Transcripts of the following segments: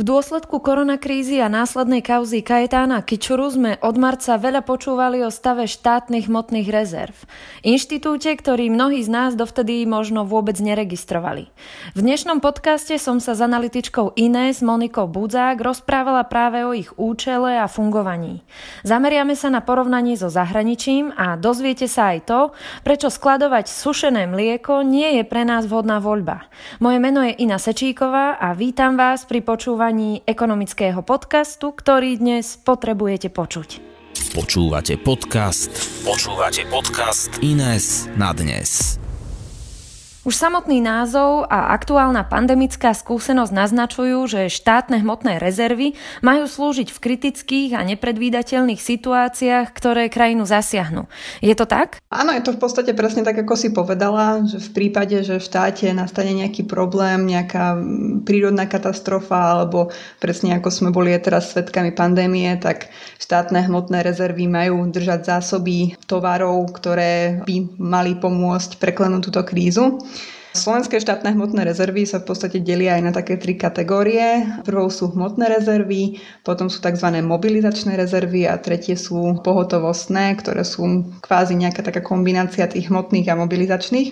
V dôsledku koronakrízy a následnej kauzy Kajetána Kičuru sme od marca veľa počúvali o stave štátnych hmotných rezerv. Inštitúte, ktorý mnohí z nás dovtedy možno vôbec neregistrovali. V dnešnom podcaste som sa s analytičkou Inés Monikou Budzák rozprávala práve o ich účele a fungovaní. Zameriame sa na porovnanie so zahraničím a dozviete sa aj to, prečo skladovať sušené mlieko nie je pre nás vhodná voľba. Moje meno je Ina Sečíková a vítam vás pri počúvaní počúvaní ekonomického podcastu, ktorý dnes potrebujete počuť. Počúvate podcast. Počúvate podcast Ines na dnes. Už samotný názov a aktuálna pandemická skúsenosť naznačujú, že štátne hmotné rezervy majú slúžiť v kritických a nepredvídateľných situáciách, ktoré krajinu zasiahnu. Je to tak? Áno, je to v podstate presne tak, ako si povedala, že v prípade, že v štáte nastane nejaký problém, nejaká prírodná katastrofa alebo presne ako sme boli teraz svetkami pandémie, tak štátne hmotné rezervy majú držať zásoby tovarov, ktoré by mali pomôcť preklenúť túto krízu. Slovenské štátne hmotné rezervy sa v podstate delia aj na také tri kategórie. Prvou sú hmotné rezervy, potom sú tzv. mobilizačné rezervy a tretie sú pohotovostné, ktoré sú kvázi nejaká taká kombinácia tých hmotných a mobilizačných.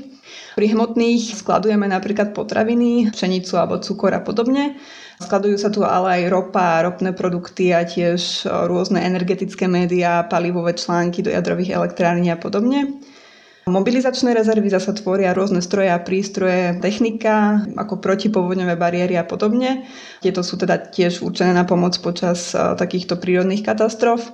Pri hmotných skladujeme napríklad potraviny, pšenicu alebo cukor a podobne. Skladujú sa tu ale aj ropa, ropné produkty a tiež rôzne energetické médiá, palivové články do jadrových elektrární a podobne. Mobilizačné rezervy zasa tvoria rôzne stroje a prístroje, technika, ako protipovodňové bariéry a podobne. Tieto sú teda tiež určené na pomoc počas takýchto prírodných katastrof.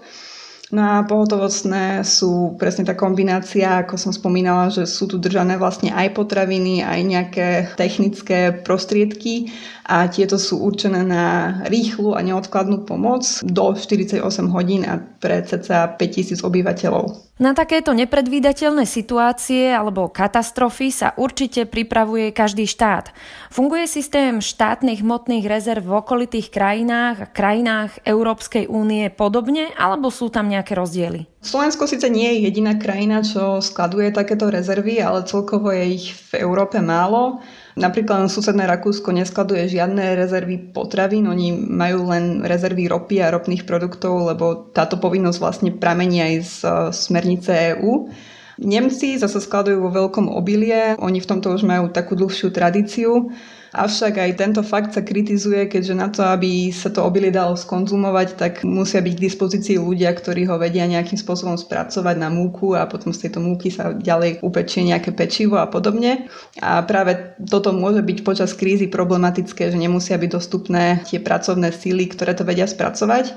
No a pohotovostné sú presne tá kombinácia, ako som spomínala, že sú tu držané vlastne aj potraviny, aj nejaké technické prostriedky a tieto sú určené na rýchlu a neodkladnú pomoc do 48 hodín a pre cca 5000 obyvateľov. Na takéto nepredvídateľné situácie alebo katastrofy sa určite pripravuje každý štát. Funguje systém štátnych hmotných rezerv v okolitých krajinách a krajinách Európskej únie podobne, alebo sú tam nejaké rozdiely? Slovensko síce nie je jediná krajina, čo skladuje takéto rezervy, ale celkovo je ich v Európe málo. Napríklad susedné Rakúsko neskladuje žiadne rezervy potravín, oni majú len rezervy ropy a ropných produktov, lebo táto povinnosť vlastne pramení aj z e, smernice EÚ. Nemci zase skladujú vo veľkom obilie, oni v tomto už majú takú dlhšiu tradíciu. Avšak aj tento fakt sa kritizuje, keďže na to, aby sa to obilie dalo skonzumovať, tak musia byť k dispozícii ľudia, ktorí ho vedia nejakým spôsobom spracovať na múku a potom z tejto múky sa ďalej upečie nejaké pečivo a podobne. A práve toto môže byť počas krízy problematické, že nemusia byť dostupné tie pracovné síly, ktoré to vedia spracovať.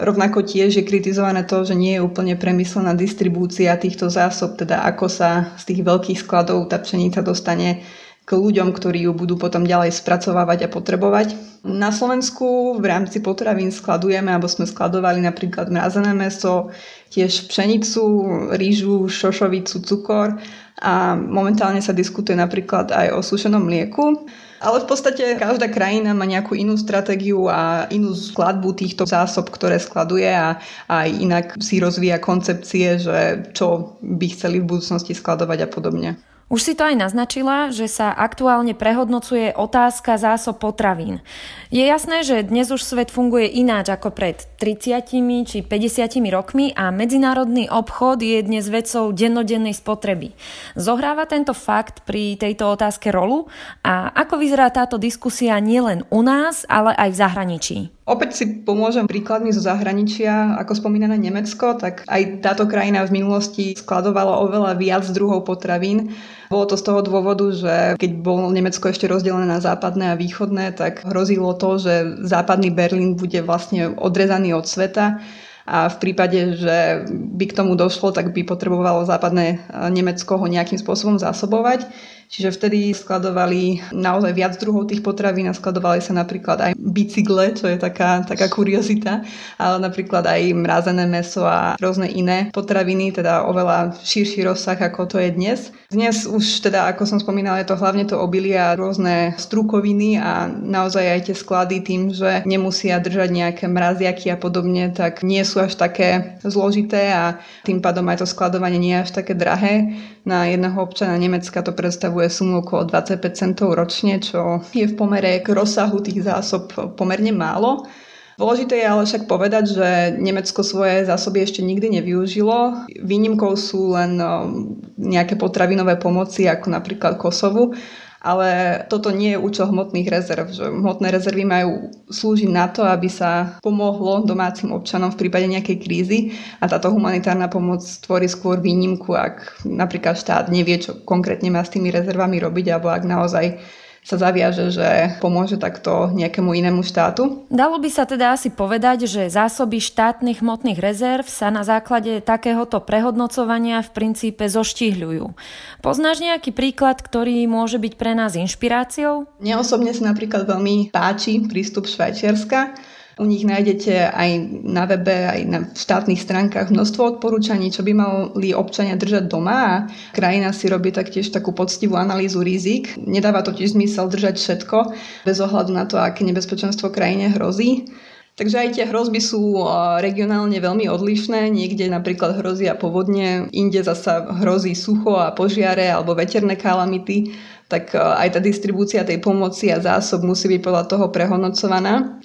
Rovnako tiež je kritizované to, že nie je úplne premyslená distribúcia týchto zásob, teda ako sa z tých veľkých skladov tá pšenica dostane k ľuďom, ktorí ju budú potom ďalej spracovávať a potrebovať. Na Slovensku v rámci potravín skladujeme, alebo sme skladovali napríklad mrazené meso, tiež pšenicu, rýžu, šošovicu, cukor a momentálne sa diskutuje napríklad aj o sušenom mlieku. Ale v podstate každá krajina má nejakú inú stratégiu a inú skladbu týchto zásob, ktoré skladuje a aj inak si rozvíja koncepcie, že čo by chceli v budúcnosti skladovať a podobne. Už si to aj naznačila, že sa aktuálne prehodnocuje otázka zásob potravín. Je jasné, že dnes už svet funguje ináč ako pred 30 či 50 rokmi a medzinárodný obchod je dnes vecou dennodennej spotreby. Zohráva tento fakt pri tejto otázke rolu a ako vyzerá táto diskusia nielen u nás, ale aj v zahraničí? Opäť si pomôžem príkladmi zo zahraničia, ako spomínané Nemecko, tak aj táto krajina v minulosti skladovala oveľa viac druhov potravín. Bolo to z toho dôvodu, že keď bolo Nemecko ešte rozdelené na západné a východné, tak hrozilo to, že západný Berlín bude vlastne odrezaný od sveta a v prípade, že by k tomu došlo, tak by potrebovalo západné Nemecko ho nejakým spôsobom zásobovať. Čiže vtedy skladovali naozaj viac druhov tých potravín a skladovali sa napríklad aj bicykle, čo je taká, taká kuriozita, ale napríklad aj mrazené meso a rôzne iné potraviny, teda oveľa širší rozsah, ako to je dnes. Dnes už teda, ako som spomínala, je to hlavne to obilie a rôzne strukoviny a naozaj aj tie sklady tým, že nemusia držať nejaké mraziaky a podobne, tak nie sú až také zložité a tým pádom aj to skladovanie nie je až také drahé. Na jedného občana Nemecka to predstavuje sumu okolo 25 centov ročne, čo je v pomere k rozsahu tých zásob pomerne málo. Dôležité je ale však povedať, že Nemecko svoje zásoby ešte nikdy nevyužilo. Výnimkou sú len nejaké potravinové pomoci, ako napríklad Kosovu, ale toto nie je účel hmotných rezerv. Že hmotné rezervy majú slúžiť na to, aby sa pomohlo domácim občanom v prípade nejakej krízy a táto humanitárna pomoc tvorí skôr výnimku, ak napríklad štát nevie, čo konkrétne má s tými rezervami robiť alebo ak naozaj sa zaviaže, že pomôže takto nejakému inému štátu. Dalo by sa teda asi povedať, že zásoby štátnych hmotných rezerv sa na základe takéhoto prehodnocovania v princípe zoštihľujú. Poznáš nejaký príklad, ktorý môže byť pre nás inšpiráciou? Mne osobne sa napríklad veľmi páči prístup Švajčiarska, u nich nájdete aj na webe, aj na štátnych stránkach množstvo odporúčaní, čo by mali občania držať doma a krajina si robí taktiež takú poctivú analýzu rizik. Nedáva totiž zmysel držať všetko bez ohľadu na to, aké nebezpečenstvo krajine hrozí. Takže aj tie hrozby sú regionálne veľmi odlišné. Niekde napríklad hrozia povodne, inde zasa hrozí sucho a požiare alebo veterné kalamity tak aj tá distribúcia tej pomoci a zásob musí byť podľa toho prehodnocovaná.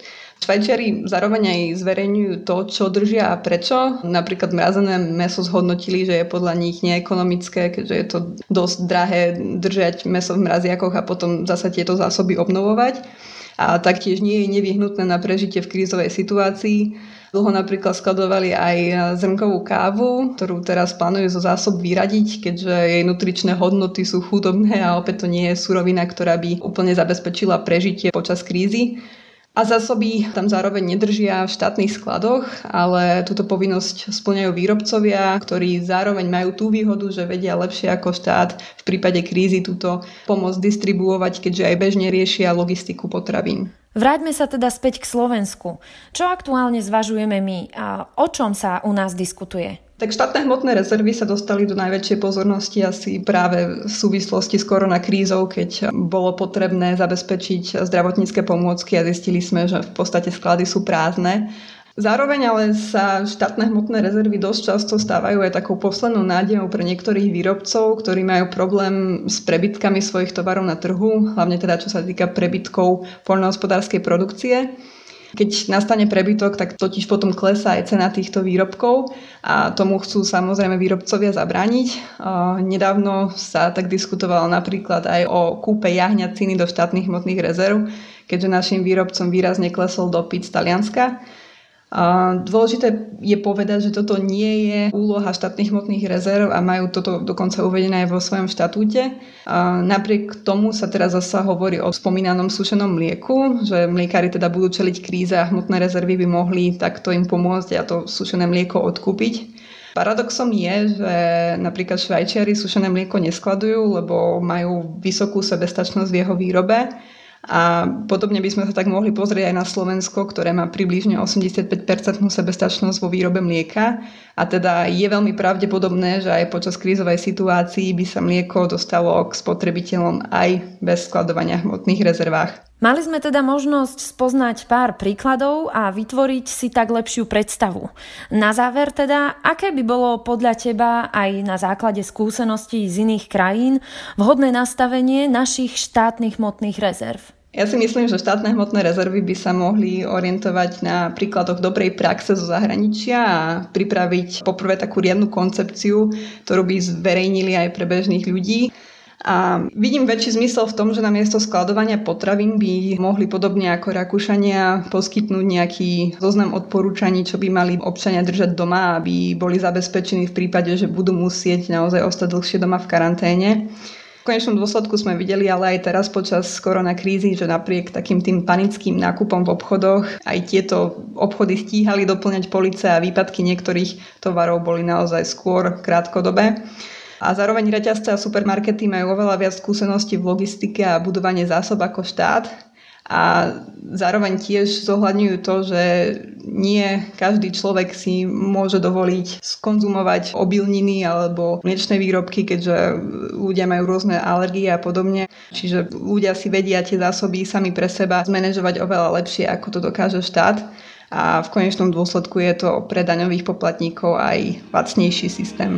Švajčiari zároveň aj zverejňujú to, čo držia a prečo. Napríklad mrazené meso zhodnotili, že je podľa nich neekonomické, keďže je to dosť drahé držať meso v mraziakoch a potom zasa tieto zásoby obnovovať. A taktiež nie je nevyhnutné na prežitie v krízovej situácii. Dlho napríklad skladovali aj zrnkovú kávu, ktorú teraz plánujú zo zásob vyradiť, keďže jej nutričné hodnoty sú chudobné a opäť to nie je surovina, ktorá by úplne zabezpečila prežitie počas krízy. A zásoby tam zároveň nedržia v štátnych skladoch, ale túto povinnosť splňajú výrobcovia, ktorí zároveň majú tú výhodu, že vedia lepšie ako štát v prípade krízy túto pomoc distribuovať, keďže aj bežne riešia logistiku potravín. Vráťme sa teda späť k Slovensku. Čo aktuálne zvažujeme my a o čom sa u nás diskutuje? Tak štátne hmotné rezervy sa dostali do najväčšej pozornosti asi práve v súvislosti s koronakrízou, keď bolo potrebné zabezpečiť zdravotnícke pomôcky a zistili sme, že v podstate sklady sú prázdne. Zároveň ale sa štátne hmotné rezervy dosť často stávajú aj takou poslednou nádejou pre niektorých výrobcov, ktorí majú problém s prebytkami svojich tovarov na trhu, hlavne teda čo sa týka prebytkov poľnohospodárskej produkcie. Keď nastane prebytok, tak totiž potom klesá aj cena týchto výrobkov a tomu chcú samozrejme výrobcovia zabrániť. Nedávno sa tak diskutovalo napríklad aj o kúpe jahňaciny do štátnych hmotných rezerv, keďže našim výrobcom výrazne klesol dopyt z Talianska. Dôležité je povedať, že toto nie je úloha štátnych hmotných rezerv a majú toto dokonca uvedené aj vo svojom štatúte. Napriek tomu sa teraz zasa hovorí o spomínanom sušenom mlieku, že mliekári teda budú čeliť kríze a hmotné rezervy by mohli takto im pomôcť a to sušené mlieko odkúpiť. Paradoxom je, že napríklad Švajčiari sušené mlieko neskladujú, lebo majú vysokú sebestačnosť v jeho výrobe a podobne by sme sa tak mohli pozrieť aj na Slovensko, ktoré má približne 85% sebestačnosť vo výrobe mlieka. A teda je veľmi pravdepodobné, že aj počas krízovej situácii by sa mlieko dostalo k spotrebiteľom aj bez skladovania v hmotných rezervách. Mali sme teda možnosť spoznať pár príkladov a vytvoriť si tak lepšiu predstavu. Na záver teda, aké by bolo podľa teba aj na základe skúseností z iných krajín vhodné nastavenie našich štátnych hmotných rezerv? Ja si myslím, že štátne hmotné rezervy by sa mohli orientovať na príkladoch dobrej praxe zo zahraničia a pripraviť poprvé takú riadnu koncepciu, ktorú by zverejnili aj pre bežných ľudí. A vidím väčší zmysel v tom, že namiesto skladovania potravín by mohli podobne ako Rakúšania poskytnúť nejaký zoznam odporúčaní, čo by mali občania držať doma, aby boli zabezpečení v prípade, že budú musieť naozaj ostať dlhšie doma v karanténe. V konečnom dôsledku sme videli ale aj teraz počas koronakrízy, že napriek takým tým panickým nákupom v obchodoch aj tieto obchody stíhali doplňať police a výpadky niektorých tovarov boli naozaj skôr krátkodobé. A zároveň reťazce a supermarkety majú oveľa viac skúseností v logistike a budovanie zásob ako štát a zároveň tiež zohľadňujú to, že nie každý človek si môže dovoliť skonzumovať obilniny alebo mliečne výrobky, keďže ľudia majú rôzne alergie a podobne. Čiže ľudia si vedia tie zásoby sami pre seba zmanéžovať oveľa lepšie, ako to dokáže štát. A v konečnom dôsledku je to pre daňových poplatníkov aj lacnejší systém.